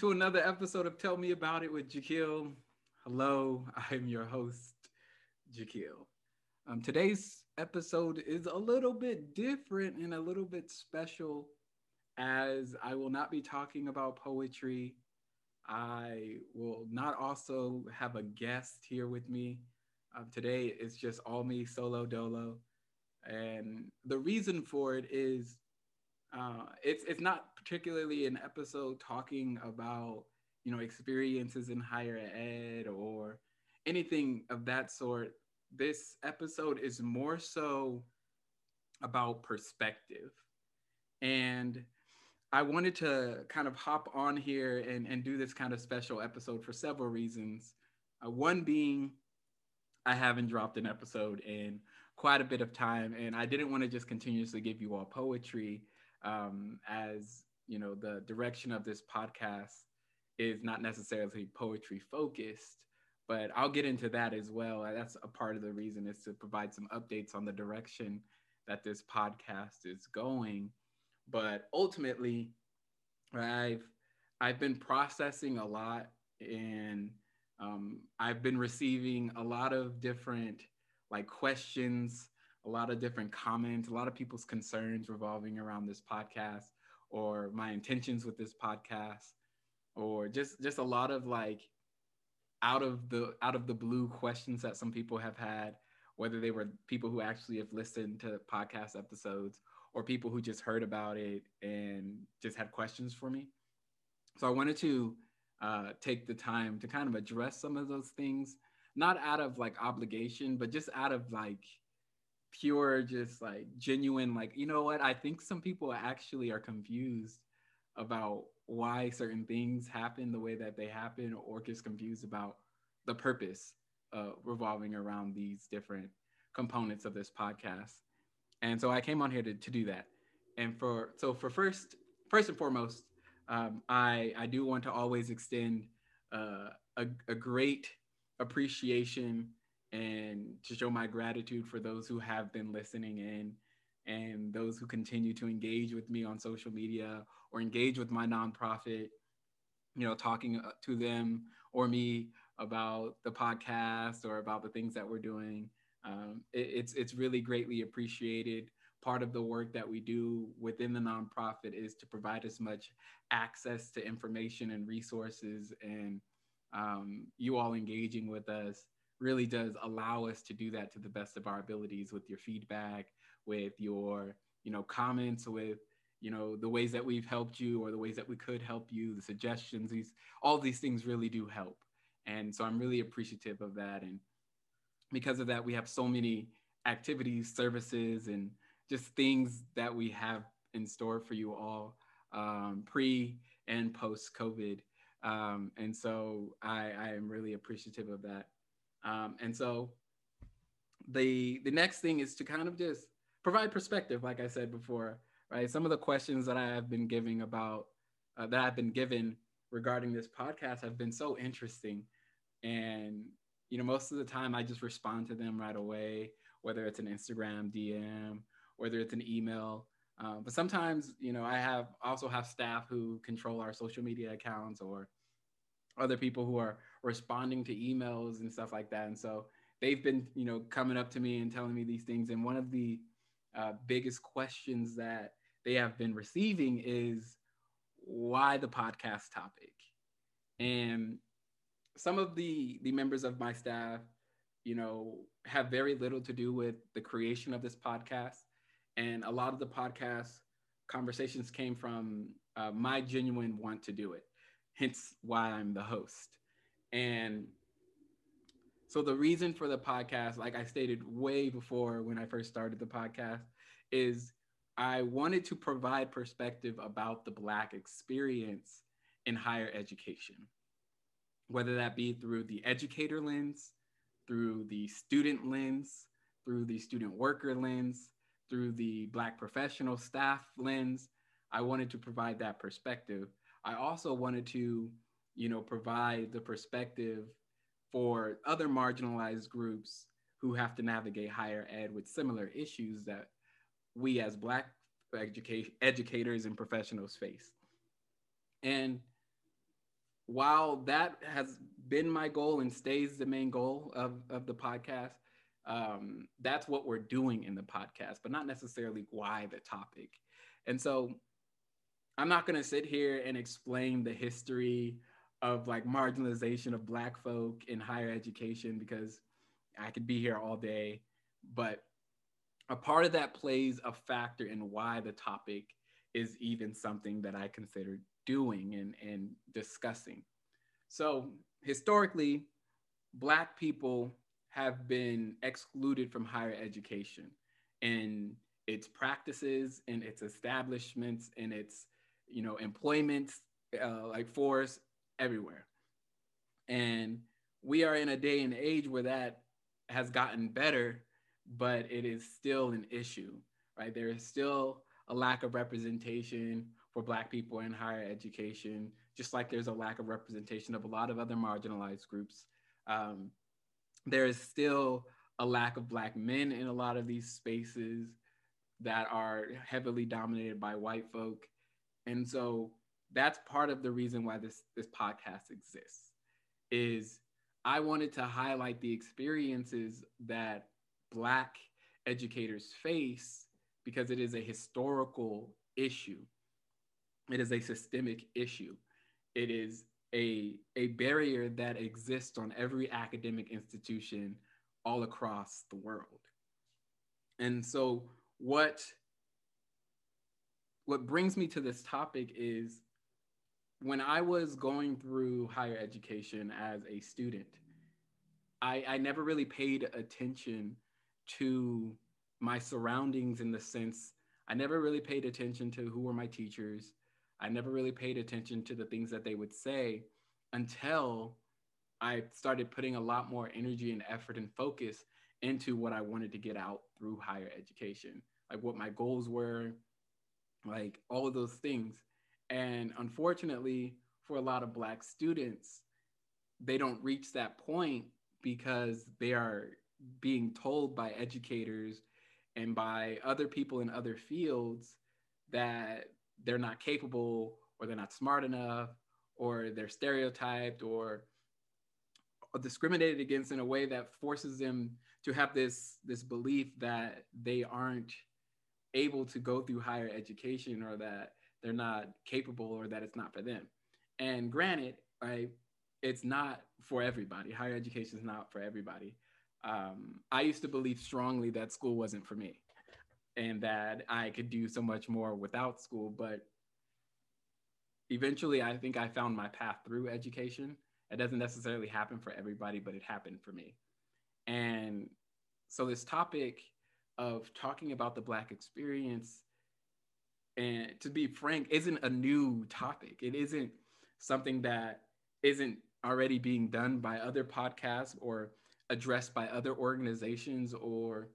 to another episode of Tell Me About It with Jakeel. Hello, I'm your host, Jakeel. Um, today's episode is a little bit different and a little bit special as I will not be talking about poetry. I will not also have a guest here with me. Um, today it's just all me solo dolo. And the reason for it is uh, it's it's not particularly an episode talking about you know experiences in higher ed or anything of that sort. This episode is more so about perspective, and I wanted to kind of hop on here and, and do this kind of special episode for several reasons. Uh, one being, I haven't dropped an episode in quite a bit of time, and I didn't want to just continuously give you all poetry um, as you know the direction of this podcast is not necessarily poetry focused but i'll get into that as well. That's a part of the reason is to provide some updates on the direction that this podcast is going. But ultimately i've i've been processing a lot and um, i've been receiving a lot of different like questions a lot of different comments, a lot of people's concerns revolving around this podcast or my intentions with this podcast or just just a lot of like out of the out of the blue questions that some people have had whether they were people who actually have listened to podcast episodes or people who just heard about it and just had questions for me. So i wanted to uh, take the time to kind of address some of those things not out of like obligation but just out of like pure, just like genuine, like, you know what? I think some people actually are confused about why certain things happen the way that they happen, or just confused about the purpose uh, revolving around these different components of this podcast. And so I came on here to, to do that. And for so for first, first and foremost, um, I I do want to always extend uh, a, a great appreciation and to show my gratitude for those who have been listening in and those who continue to engage with me on social media or engage with my nonprofit you know talking uh, to them or me about the podcast or about the things that we're doing. Um, it, it's it's really greatly appreciated. Part of the work that we do within the nonprofit is to provide as much access to information and resources and um, you all engaging with us really does allow us to do that to the best of our abilities with your feedback, with your, you know, comments, with, you know, the ways that we've helped you or the ways that we could help you, the suggestions, these, all these things really do help. And so I'm really appreciative of that. And because of that, we have so many activities, services, and just things that we have in store for you all um, pre and post COVID. Um, and so I, I am really appreciative of that. Um, and so the the next thing is to kind of just provide perspective, like I said before, right? Some of the questions that I have been giving about uh, that I've been given regarding this podcast have been so interesting, and you know, most of the time I just respond to them right away, whether it's an Instagram DM, whether it's an email. Uh, but sometimes, you know, I have also have staff who control our social media accounts or other people who are responding to emails and stuff like that. And so they've been, you know, coming up to me and telling me these things. And one of the uh, biggest questions that they have been receiving is why the podcast topic? And some of the the members of my staff, you know, have very little to do with the creation of this podcast. And a lot of the podcast conversations came from uh, my genuine want to do it hence why I'm the host. And so the reason for the podcast, like I stated way before when I first started the podcast, is I wanted to provide perspective about the Black experience in higher education, whether that be through the educator lens, through the student lens, through the student worker lens, through the Black professional staff lens. I wanted to provide that perspective I also wanted to, you know, provide the perspective for other marginalized groups who have to navigate higher ed with similar issues that we as Black education educators and professionals face. And while that has been my goal and stays the main goal of, of the podcast, um, that's what we're doing in the podcast, but not necessarily why the topic. And so I'm not going to sit here and explain the history of like marginalization of Black folk in higher education because I could be here all day. But a part of that plays a factor in why the topic is even something that I consider doing and, and discussing. So, historically, Black people have been excluded from higher education and its practices and its establishments and its you know employment uh, like force everywhere. And we are in a day and age where that has gotten better but it is still an issue right? There is still a lack of representation for black people in higher education just like there's a lack of representation of a lot of other marginalized groups. Um, there is still a lack of black men in a lot of these spaces that are heavily dominated by white folk. And so that's part of the reason why this this podcast exists is i wanted to highlight the experiences that black educators face because it is a historical issue it is a systemic issue it is a, a barrier that exists on every academic institution all across the world. And so what what brings me to this topic is when I was going through higher education as a student, I, I never really paid attention to my surroundings in the sense I never really paid attention to who were my teachers. I never really paid attention to the things that they would say until I started putting a lot more energy and effort and focus into what I wanted to get out through higher education, like what my goals were, like all of those things. And unfortunately, for a lot of Black students, they don't reach that point because they are being told by educators and by other people in other fields that they're not capable or they're not smart enough or they're stereotyped or discriminated against in a way that forces them to have this this belief that they aren't able to go through higher education or that they're not capable or that it's not for them and granted right it's not for everybody higher education is not for everybody um, i used to believe strongly that school wasn't for me and that I could do so much more without school. But eventually, I think I found my path through education. It doesn't necessarily happen for everybody, but it happened for me. And so, this topic of talking about the Black experience, and to be frank, isn't a new topic. It isn't something that isn't already being done by other podcasts or addressed by other organizations or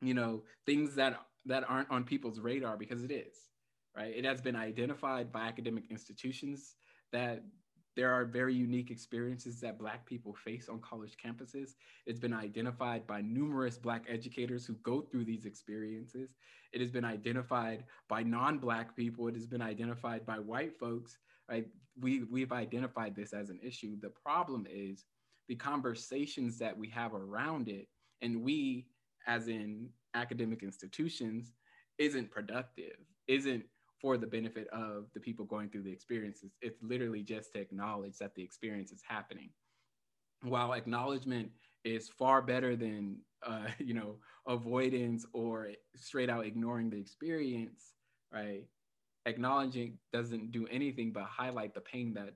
you know things that that aren't on people's radar because it is right it has been identified by academic institutions that there are very unique experiences that black people face on college campuses. It's been identified by numerous black educators who go through these experiences. It has been identified by non-black people. It has been identified by white folks. Right we we've identified this as an issue. The problem is the conversations that we have around it and we as in academic institutions, isn't productive, isn't for the benefit of the people going through the experiences. It's literally just to acknowledge that the experience is happening. While acknowledgement is far better than uh, you know avoidance or straight out ignoring the experience, right? Acknowledging doesn't do anything but highlight the pain that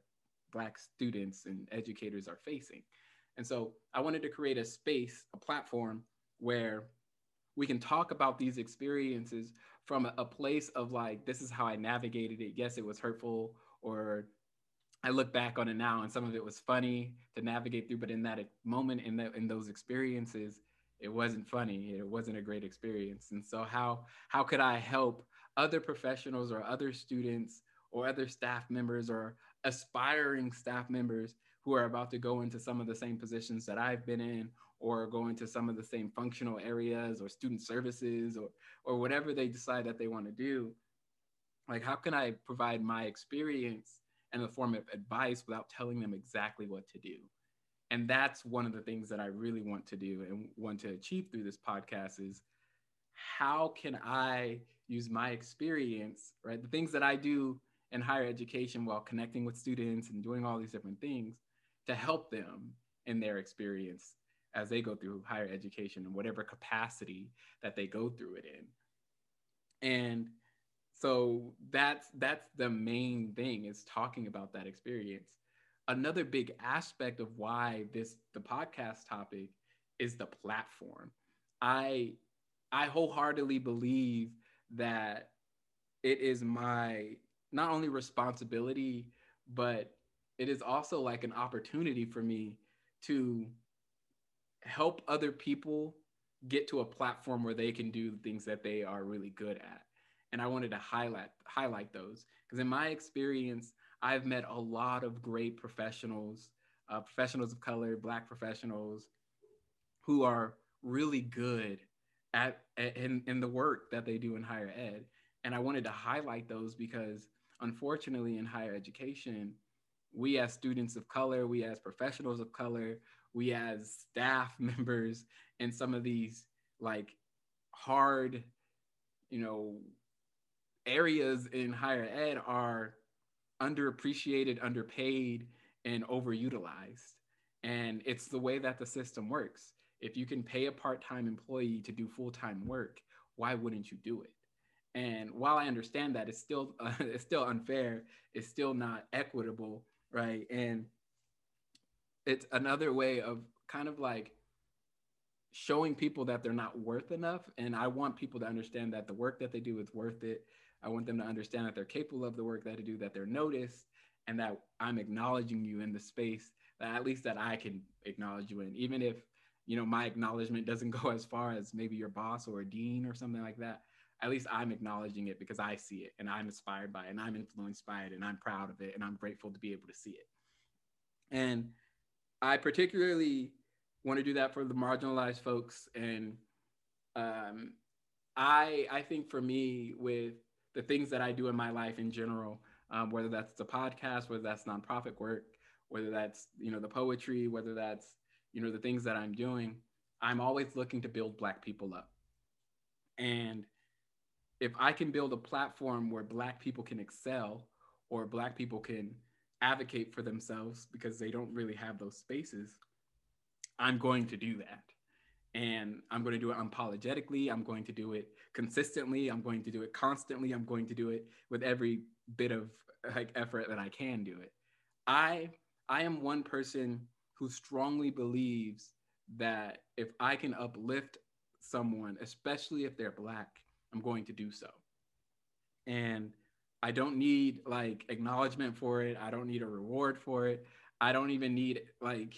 Black students and educators are facing. And so I wanted to create a space, a platform where we can talk about these experiences from a, place of like, this is how I navigated it. Yes, it was hurtful, or I look back on it now and some of it was funny to navigate through, but in that moment, in that in those experiences, it wasn't funny. It wasn't a great experience. And so how how could I help other professionals or other students or other staff members or aspiring staff members who are about to go into some of the same positions that I've been in or go into some of the same functional areas or student services or or whatever they decide that they want to do like how can i provide my experience and the form of advice without telling them exactly what to do. And that's one of the things that I really want to do and want to achieve through this podcast is how can I use my experience, right? The things that I do in higher education while connecting with students and doing all these different things to help them in their experience as they go through higher education in whatever capacity that they go through it in. And so that's that's the main thing is talking about that experience. Another big aspect of why this the podcast topic is the platform. I I wholeheartedly believe that it is my not only responsibility, but it is also like an opportunity for me to help other people get to a platform where they can do things that they are really good at. And I wanted to highlight highlight those because in my experience, I've met a lot of great professionals, uh, professionals of color, Black professionals, who are really good at, at in, in the work that they do in higher ed. And I wanted to highlight those because unfortunately in higher education, we as students of color, we as professionals of color, we as staff members and some of these like hard, you know, areas in higher ed are underappreciated, underpaid, and overutilized. And it's the way that the system works. If you can pay a part time employee to do full time work, why wouldn't you do it? And while I understand that, it's still uh, it's still unfair. It's still not equitable, right? And it's another way of kind of like showing people that they're not worth enough. And I want people to understand that the work that they do is worth it. I want them to understand that they're capable of the work that they do, that they're noticed, and that I'm acknowledging you in the space that at least that I can acknowledge you in, even if you know my acknowledgement doesn't go as far as maybe your boss or a dean or something like that. At least I'm acknowledging it because I see it and I'm inspired by it and I'm influenced by it and I'm proud of it and I'm grateful to be able to see it. And I particularly want to do that for the marginalized folks and um, I I think for me with the things that I do in my life in general, um, whether that's the podcast, whether that's nonprofit work, whether that's you know the poetry, whether that's you know the things that I'm doing, I'm always looking to build Black people up. And if I can build a platform where Black people can excel, or Black people can advocate for themselves because they don't really have those spaces, I'm going to do that and I'm going to do it unapologetically. I'm going to do it consistently. I'm going to do it constantly. I'm going to do it with every bit of like effort that I can do it. I I am one person who strongly believes that if I can uplift someone, especially if they're black, I'm going to do so. And I don't need like acknowledgement for it. I don't need a reward for it. I don't even need like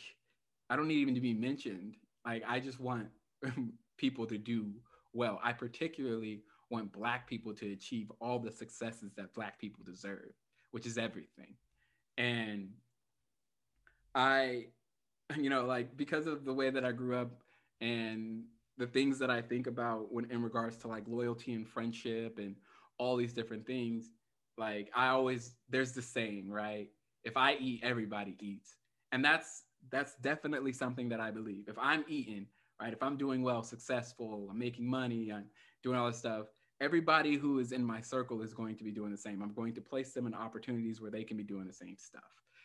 I don't need even to be mentioned like I just want people to do well. I particularly want black people to achieve all the successes that black people deserve, which is everything. And I, you know, like because of the way that I grew up and the things that I think about when in regards to like loyalty and friendship and all these different things, like I always there's the saying, right? If I eat, everybody eats. And that's that's definitely something that I believe. If I'm eating, right, if I'm doing well, successful, I'm making money, I'm doing all this stuff, everybody who is in my circle is going to be doing the same. I'm going to place them in opportunities where they can be doing the same stuff.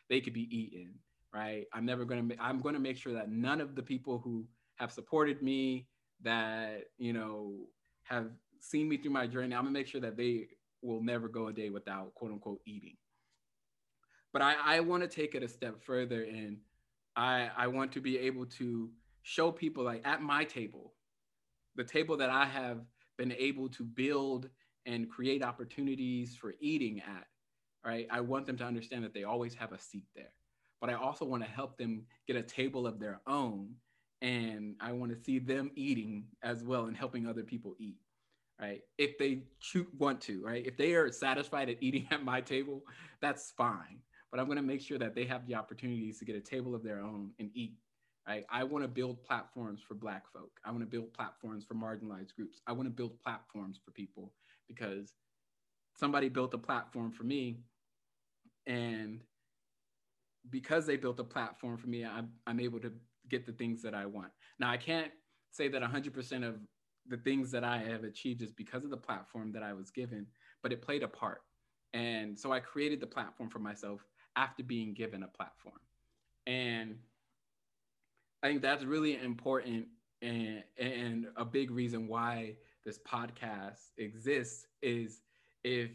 They could be eating, right? I'm never going to, I'm going to make sure that none of the people who have supported me, that, you know, have seen me through my journey, I'm gonna make sure that they will never go a day without quote unquote eating. But I, I want to take it a step further and I, I want to be able to show people like at my table, the table that I have been able to build and create opportunities for eating at, right? I want them to understand that they always have a seat there. But I also want to help them get a table of their own. And I want to see them eating as well and helping other people eat, right? If they want to, right? If they are satisfied at eating at my table, that's fine but I'm going to make sure that they have the opportunities to get a table of their own and eat. Right? I want to build platforms for Black folk. I want to build platforms for marginalized groups. I want to build platforms for people because somebody built a platform for me and because they built a platform for me, I'm, I'm able to get the things that I want. Now, I can't say that 100% of the things that I have achieved is because of the platform that I was given, but it played a part. And so I created the platform for myself after being given a platform. And I think that's really important and, and a big reason why this podcast exists is if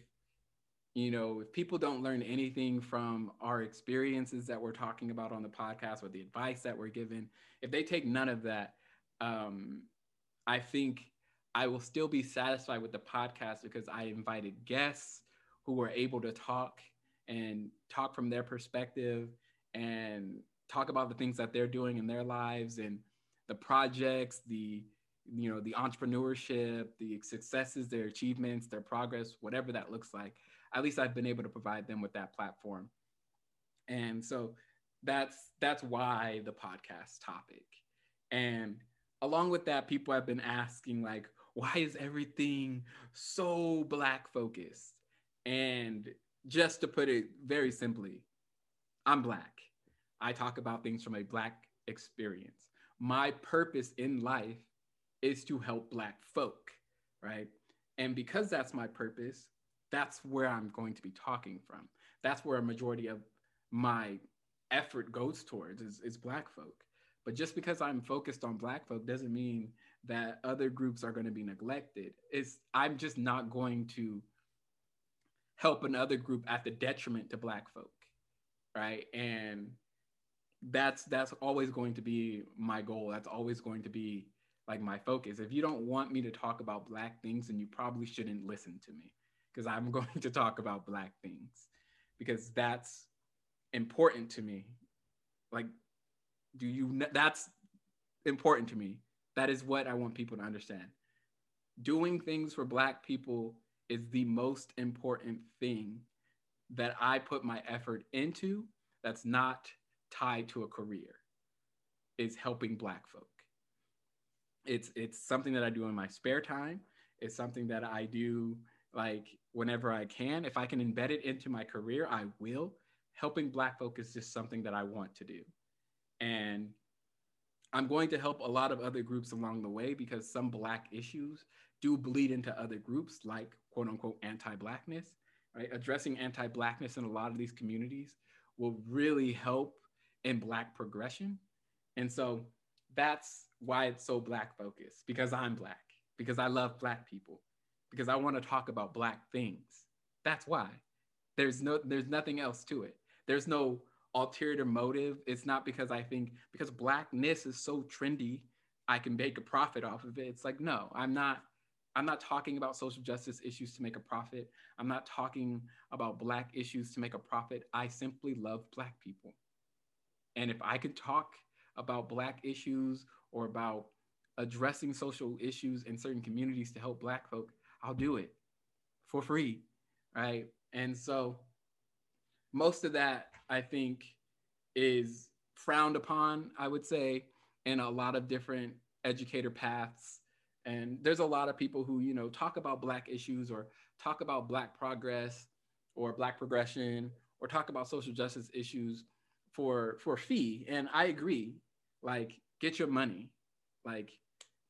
you know if people don't learn anything from our experiences that we're talking about on the podcast or the advice that we're given if they take none of that um, i think i will still be satisfied with the podcast because i invited guests who were able to talk and talk from their perspective and talk about the things that they're doing in their lives and the projects the you know the entrepreneurship the successes their achievements their progress whatever that looks like. At least i've been able to provide them with that platform. And so that's that's why the podcast topic. And along with that people have been asking like why is everything so black focused and just to put it very simply i'm black i talk about things from a black experience my purpose in life is to help Black folk, right? And because that's my purpose, that's where I'm going to be talking from. That's where a majority of my effort goes towards is, is Black folk. But just because I'm focused on Black folk doesn't mean that other groups are going to be neglected. It's I'm just not going to help another group at the detriment to Black folk, right? And that's that's always going to be my goal. That's always going to be like my focus. If you don't want me to talk about black things, then you probably shouldn't listen to me because I'm going to talk about black things because that's important to me. Like, do you, that's important to me. That is what I want people to understand. Doing things for black people is the most important thing that I put my effort into that's not tied to a career is helping black folk it's it's something that I do in my spare time. It's something that I do like whenever I can. If I can embed it into my career, I will. Helping Black folk is just something that I want to do. And I'm going to help a lot of other groups along the way because some Black issues do bleed into other groups, like quote unquote anti Blackness, right? Addressing anti Blackness in a lot of these communities will really help in Black progression. And so that's why it's so black focused because I'm black, because I love black people, because I want to talk about black things. That's why. There's no there's nothing else to it. There's no ulterior motive. It's not because I think because blackness is so trendy, I can make a profit off of it. It's like no, I'm not I'm not talking about social justice issues to make a profit. I'm not talking about black issues to make a profit. I simply love black people. And if I could talk about black issues or about addressing social issues in certain communities to help black folk i'll do it for free right and so most of that i think is frowned upon i would say in a lot of different educator paths. And there's a lot of people who you know talk about black issues or talk about black progress or black progression or talk about social justice issues for for fee. And i agree like get your money like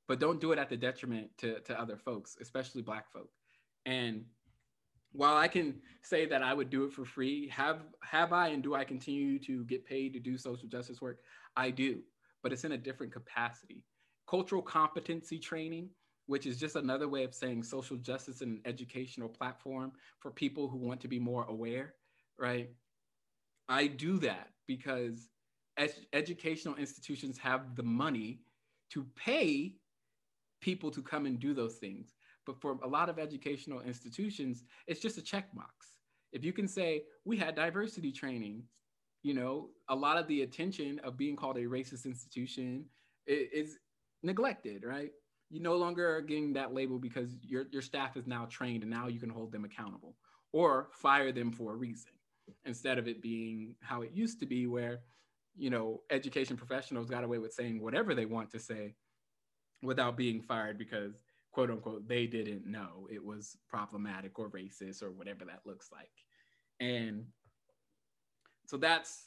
but don't do it at the detriment to, to other folks especially black folk. And while i can say that i would do it for free have have i and do i continue to get paid to do social justice work? I do but it's in a different capacity. Cultural competency training which is just another way of saying social justice and educational platform for people who want to be more aware right? I do that because ed- educational institutions have the money to pay people to come and do those things. But for a lot of educational institutions, it's just a checkbox. If you can say, we had diversity training, you know, a lot of the attention of being called a racist institution is, neglected, right? You no longer are getting that label because your, your staff is now trained and now you can hold them accountable or fire them for a reason instead of it being how it used to be where you know, education professionals got away with saying whatever they want to say without being fired because quote unquote they didn't know it was problematic or racist or whatever that looks like. And so that's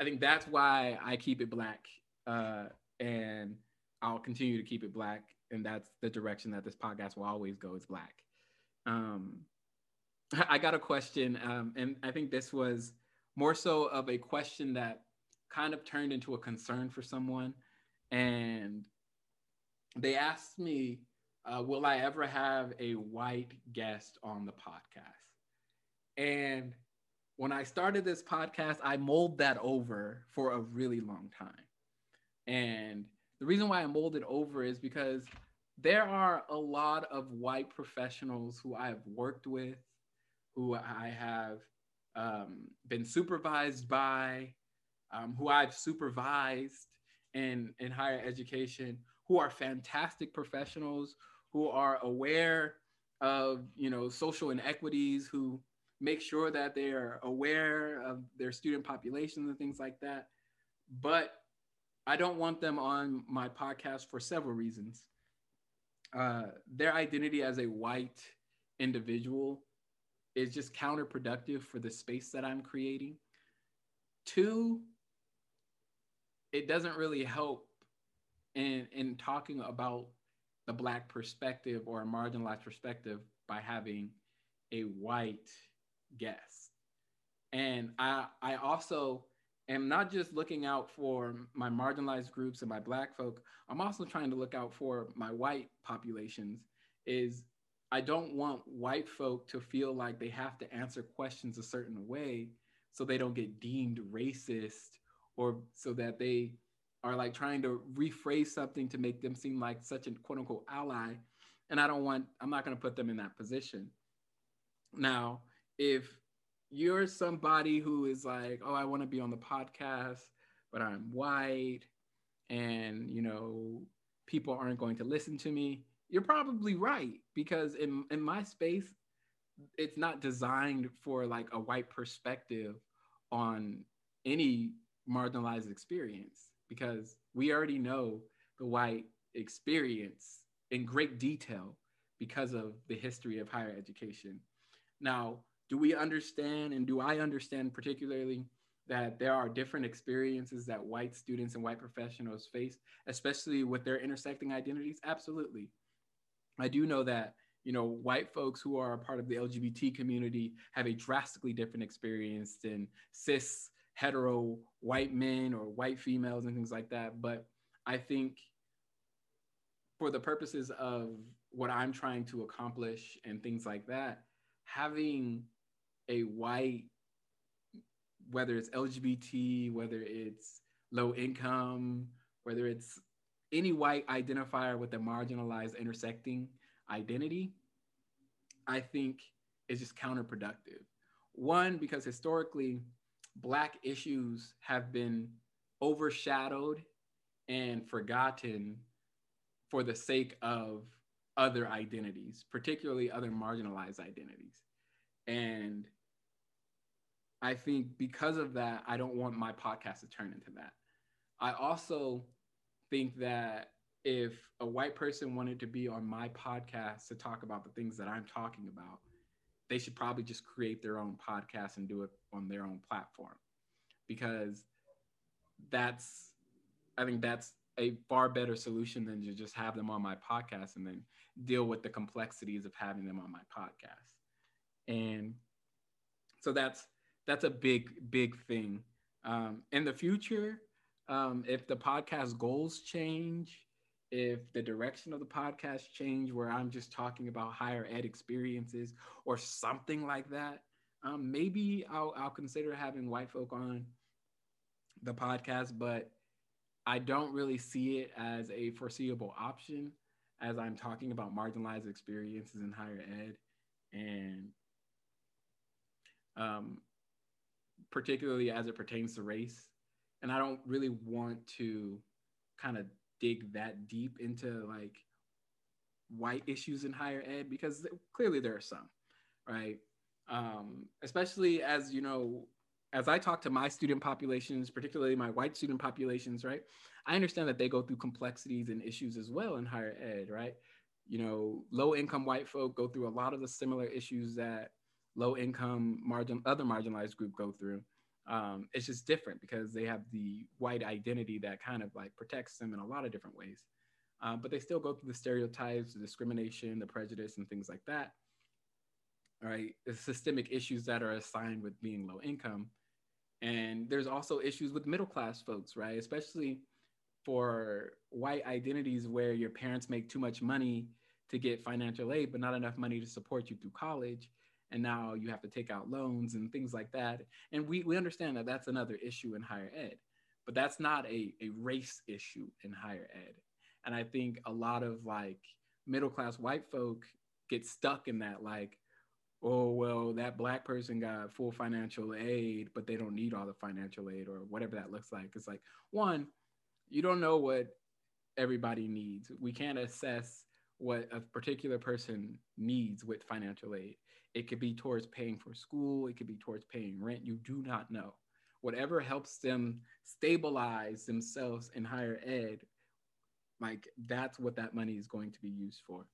I think that's why I keep it black, uh, and I'll continue to keep it black, and that's the direction that this podcast will always go is black. Um, I got a question, um, and I think this was more so of a question that kind of turned into a concern for someone, and they asked me, uh, "Will I ever have a white guest on the podcast?" And when I started this podcast, I mulled that over for a really long time. And the reason why I mulled it over is because there are a lot of white professionals who I have worked with, who I have um, been supervised by, um, who I've supervised in, in higher education, who are fantastic professionals, who are aware of you know social inequities, who make sure that they are aware of their student populations and things like that. But I don't want them on my podcast for several reasons. Uh, their identity as a white individual is just counterproductive for the space that I'm creating. Two, it doesn't really help in in talking about the black perspective or a marginalized perspective by having a white guest. And I I also am not just looking out for my marginalized groups and my black folk, I'm also trying to look out for my white populations is I don't want white folk to feel like they have to answer questions a certain way so they don't get deemed racist or so that they are like trying to rephrase something to make them seem like such a quote unquote ally. And I don't want, I'm not going to put them in that position. Now, if you're somebody who is like, oh, I want to be on the podcast, but I'm white and, you know, people aren't going to listen to me, you're probably right because in, in my space, it's not designed for like a white perspective on any marginalized experience because we already know the white experience in great detail because of the history of higher education. Now, do we understand and do I understand particularly that there are different experiences that white students and white professionals face, especially with their intersecting identities? Absolutely. I do know that you know white folks who are a part of the LGBT community have a drastically different experience than cis hetero white men or white females and things like that. But I think for the purposes of what I'm trying to accomplish and things like that, having a white, whether it's LGBT, whether it's low income, whether it's any white identifier with a marginalized intersecting identity, I think is just counterproductive. One, because historically, Black issues have been overshadowed and forgotten for the sake of other identities, particularly other marginalized identities. And I think because of that, I don't want my podcast to turn into that. I also think that if a white person wanted to be on my podcast to talk about the things that I'm talking about, they should probably just create their own podcast and do it on their own platform because that's, I think that's a far better solution than to just have them on my podcast and then deal with the complexities of having them on my podcast. And so that's that's a big big thing. Um, in the future, um, if the podcast goals change, if the direction of the podcast change, where I'm just talking about higher ed experiences or something like that, um, maybe I'll, I'll consider having white folk on the podcast. But I don't really see it as a foreseeable option as I'm talking about marginalized experiences in higher ed and um, particularly as it pertains to race. And I don't really want to kind of dig that deep into like white issues in higher ed because clearly there are some, right? Um, especially as you know, as I talk to my student populations, particularly my white student populations, right? I understand that they go through complexities and issues as well in higher ed, right? You know, low income white folk go through a lot of the similar issues that low income margin other marginalized group go through Um, it's just different because they have the white identity that kind of like protects them in a lot of different ways. Um, but they still go through the stereotypes, the discrimination, the prejudice, and things like that. All right, the systemic issues that are assigned with being low income, and there's also issues with middle class folks, right? Especially for white identities where your parents make too much money to get financial aid, but not enough money to support you through college. And now you have to take out loans and things like that. And we, we understand that that's another issue in higher ed, but that's not a, a race issue in higher ed. And I think a lot of like middle class white folk get stuck in that, like, oh, well, that black person got full financial aid, but they don't need all the financial aid or whatever that looks like. It's like, one, you don't know what everybody needs. We can't assess what a particular person needs with financial aid. It could be towards paying for school, it could be towards paying rent. You do not know. Whatever helps them stabilize themselves in higher ed, like that's what that money is going to be used for.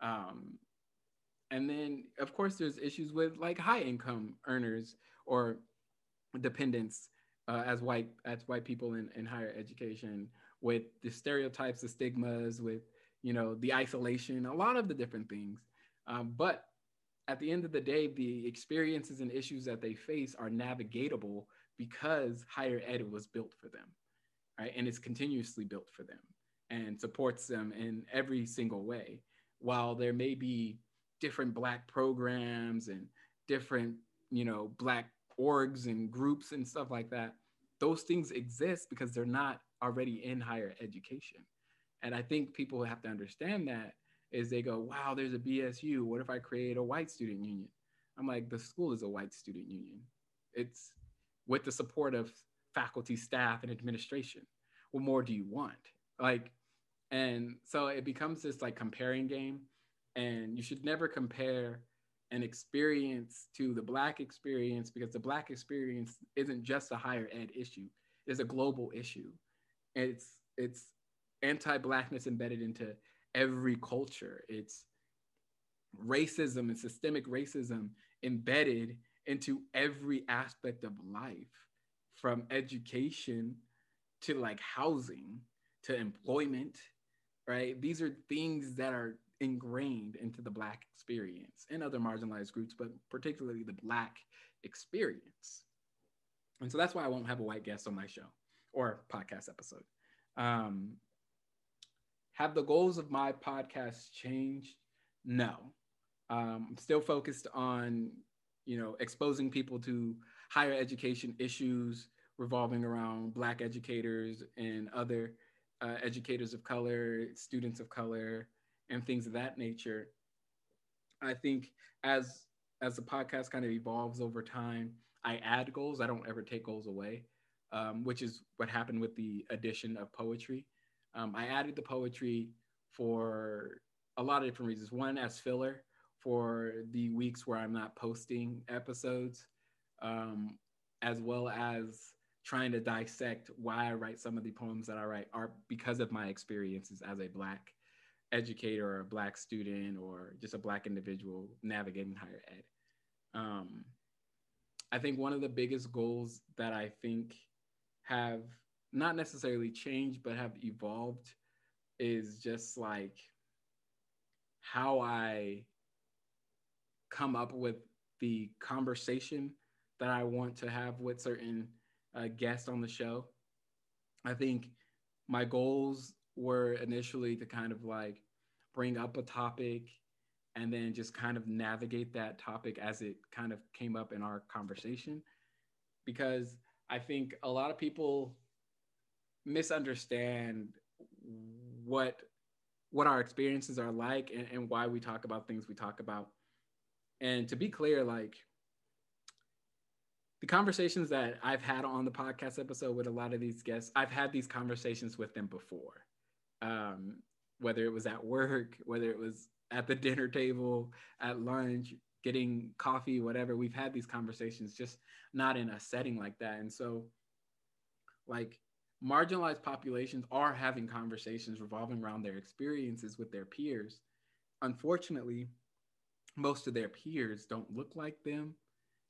Um, and then, of course, there's issues with like high income earners or dependents uh, as white as white people in, in higher education with the stereotypes, the stigmas, with you know the isolation, a lot of the different things. Um, but at the end of the day, the experiences and issues that they face are navigatable because higher ed was built for them, right? And it's continuously built for them and supports them in every single way. While there may be different Black programs and different, you know, Black orgs and groups and stuff like that, those things exist because they're not already in higher education. And I think people have to understand that is they go, wow, there's a BSU. What if I create a white student union? I'm like, the school is a white student union. It's with the support of faculty, staff, and administration. What more do you want? Like, and so it becomes this like comparing game. And you should never compare an experience to the Black experience because the Black experience isn't just a higher ed issue, it's a global issue. It's, it's anti-Blackness embedded into every culture. It's racism and systemic racism embedded into every aspect of life, from education to like housing to employment, right? These are things that are ingrained into the Black experience and other marginalized groups, but particularly the Black experience. And so that's why I won't have a white guest on my show or podcast episode. Um, have the goals of my podcast changed? No. Um, I'm still focused on, you know, exposing people to higher education issues revolving around Black educators and other uh, educators of color, students of color, and things of that nature. I think as as the podcast kind of evolves over time, I add goals. I don't ever take goals away, um, which is what happened with the addition of poetry. Um, I added the poetry for a lot of different reasons. One, as filler for the weeks where I'm not posting episodes, um, as well as trying to dissect why I write some of the poems that I write are because of my experiences as a Black educator or a Black student or just a Black individual navigating higher ed. Um, I think one of the biggest goals that I think have not necessarily changed, but have evolved is just like how I come up with the conversation that I want to have with certain uh, guests on the show. I think my goals were initially to kind of like bring up a topic and then just kind of navigate that topic as it kind of came up in our conversation. Because I think a lot of people misunderstand what what our experiences are like and, and why we talk about things we talk about and to be clear like the conversations that I've had on the podcast episode with a lot of these guests, I've had these conversations with them before. Um, whether it was at work, whether it was at the dinner table, at lunch, getting coffee, whatever, we've had these conversations, just not in a setting like that. And so, like, marginalized populations are having conversations revolving around their experiences with their peers. Unfortunately, most of their peers don't look like them,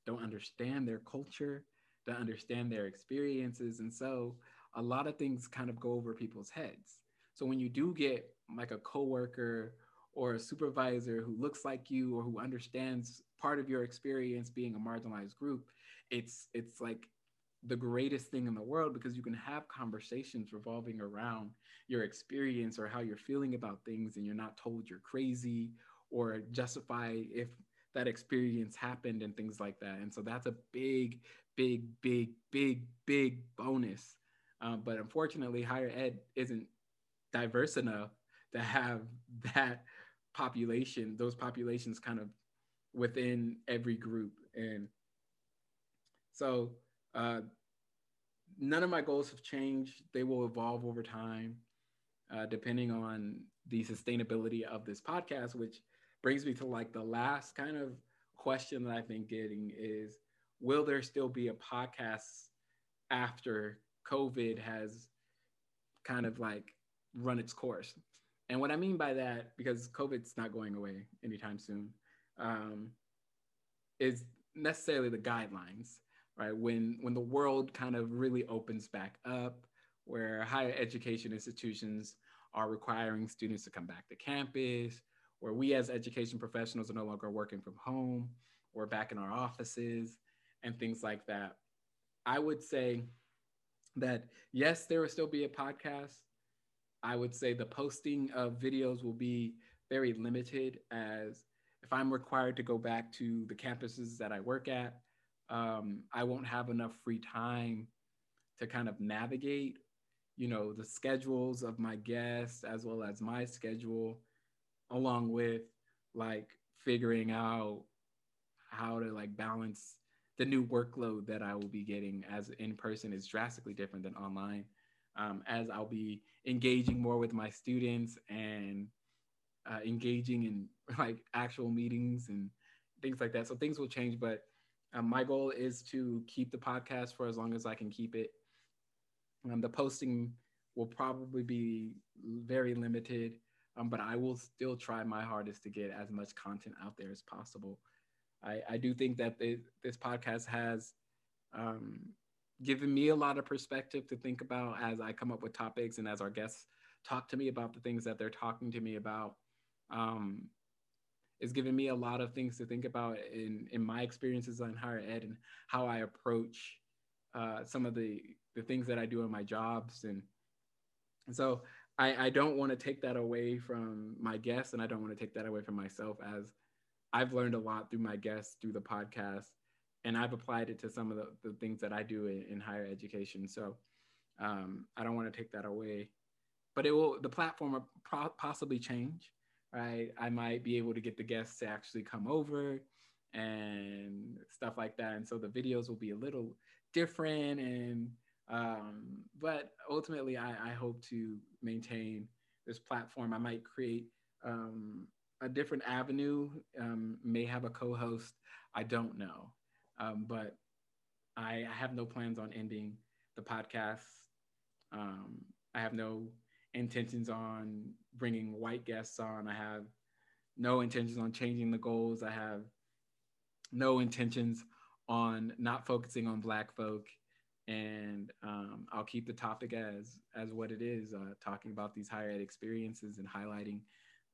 don't understand their culture, to understand their experiences. And so a lot of things kind of go over people's heads. So when you do get like a coworker or a supervisor who looks like you or who understands part of your experience being a marginalized group, it's it's like the greatest thing in the world because you can have conversations revolving around your experience or how you're feeling about things and you're not told you're crazy or justify if that experience happened and things like that. And so that's a big big big big big bonus. Um, but unfortunately higher ed isn't diverse enough to have that population those populations kind of within every group. And so uh, none of my goals have changed. They will evolve over time, uh, depending on the sustainability of this podcast, which brings me to like the last kind of question that I've been getting is will there still be a podcast after COVID has kind of like run its course? And what I mean by that, because COVID's not going away anytime soon, um, is necessarily the guidelines right? When when the world kind of really opens back up, where higher education institutions are requiring students to come back to campus, where we as education professionals are no longer working from home, we're back in our offices and things like that. I would say that yes, there will still be a podcast. I would say the posting of videos will be very limited as if I'm required to go back to the campuses that I work at, um, I won't have enough free time to kind of navigate, you know, the schedules of my guests as well as my schedule, along with like figuring out how to like balance the new workload that I will be getting as in person is drastically different than online. Um, as I'll be engaging more with my students and uh, engaging in like actual meetings and things like that. So things will change, but um, my goal is to keep the podcast for as long as I can keep it. Um, the posting will probably be very limited, um, but I will still try my hardest to get as much content out there as possible. I, I do think that they, this podcast has um, given me a lot of perspective to think about as I come up with topics and as our guests talk to me about the things that they're talking to me about. Um, it's given me a lot of things to think about in in my experiences on higher ed and how I approach uh, some of the the things that I do in my jobs. And, and so I, I don't want to take that away from my guests and I don't want to take that away from myself as I've learned a lot through my guests through the podcast and I've applied it to some of the, the things that I do in, in higher education. So um, I don't want to take that away but it will the platform will possibly change right? I might be able to get the guests to actually come over and stuff like that. And so the videos will be a little different and um, but ultimately I, I hope to maintain this platform. I might create um, a different avenue, um, may have a co-host. I don't know. Um, but I, I, have no plans on ending the podcast. Um, I have no intentions on bringing white guests on. I have no intentions on changing the goals. I have no intentions on not focusing on Black folk, and um, I'll keep the topic as as what it is, uh, talking about these higher ed experiences and highlighting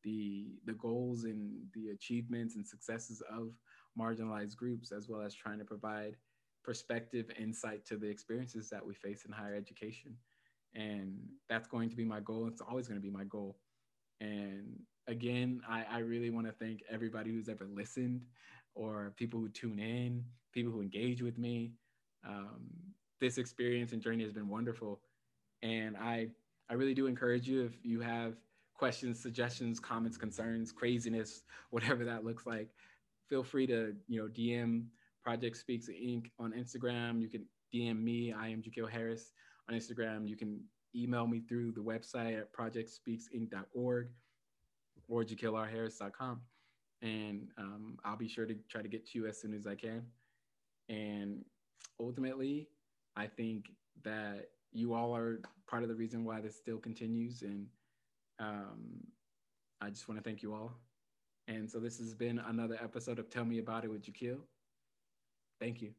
the the goals and the achievements and successes of marginalized groups, as well as trying to provide perspective, insight to the experiences that we face in higher education and that's going to be my goal. It's always going to be my goal. And again i, I really want to thank everybody who's ever listened or people who tune in people who engage with me. Um, this experience and journey has been wonderful. And i i really do encourage you if you have questions suggestions comments concerns craziness whatever that looks like feel free to you know dm project speaks inc. on instagram. You can dm me i am Jakeel harris on Instagram. You can email me through the website at projectspeaksinc.org or jakeelrharris.com. And um, I'll be sure to try to get to you as soon as I can. And ultimately, I think that you all are part of the reason why this still continues. And um, I just want to thank you all. And so this has been another episode of Tell Me About It with Jakeel. Thank you.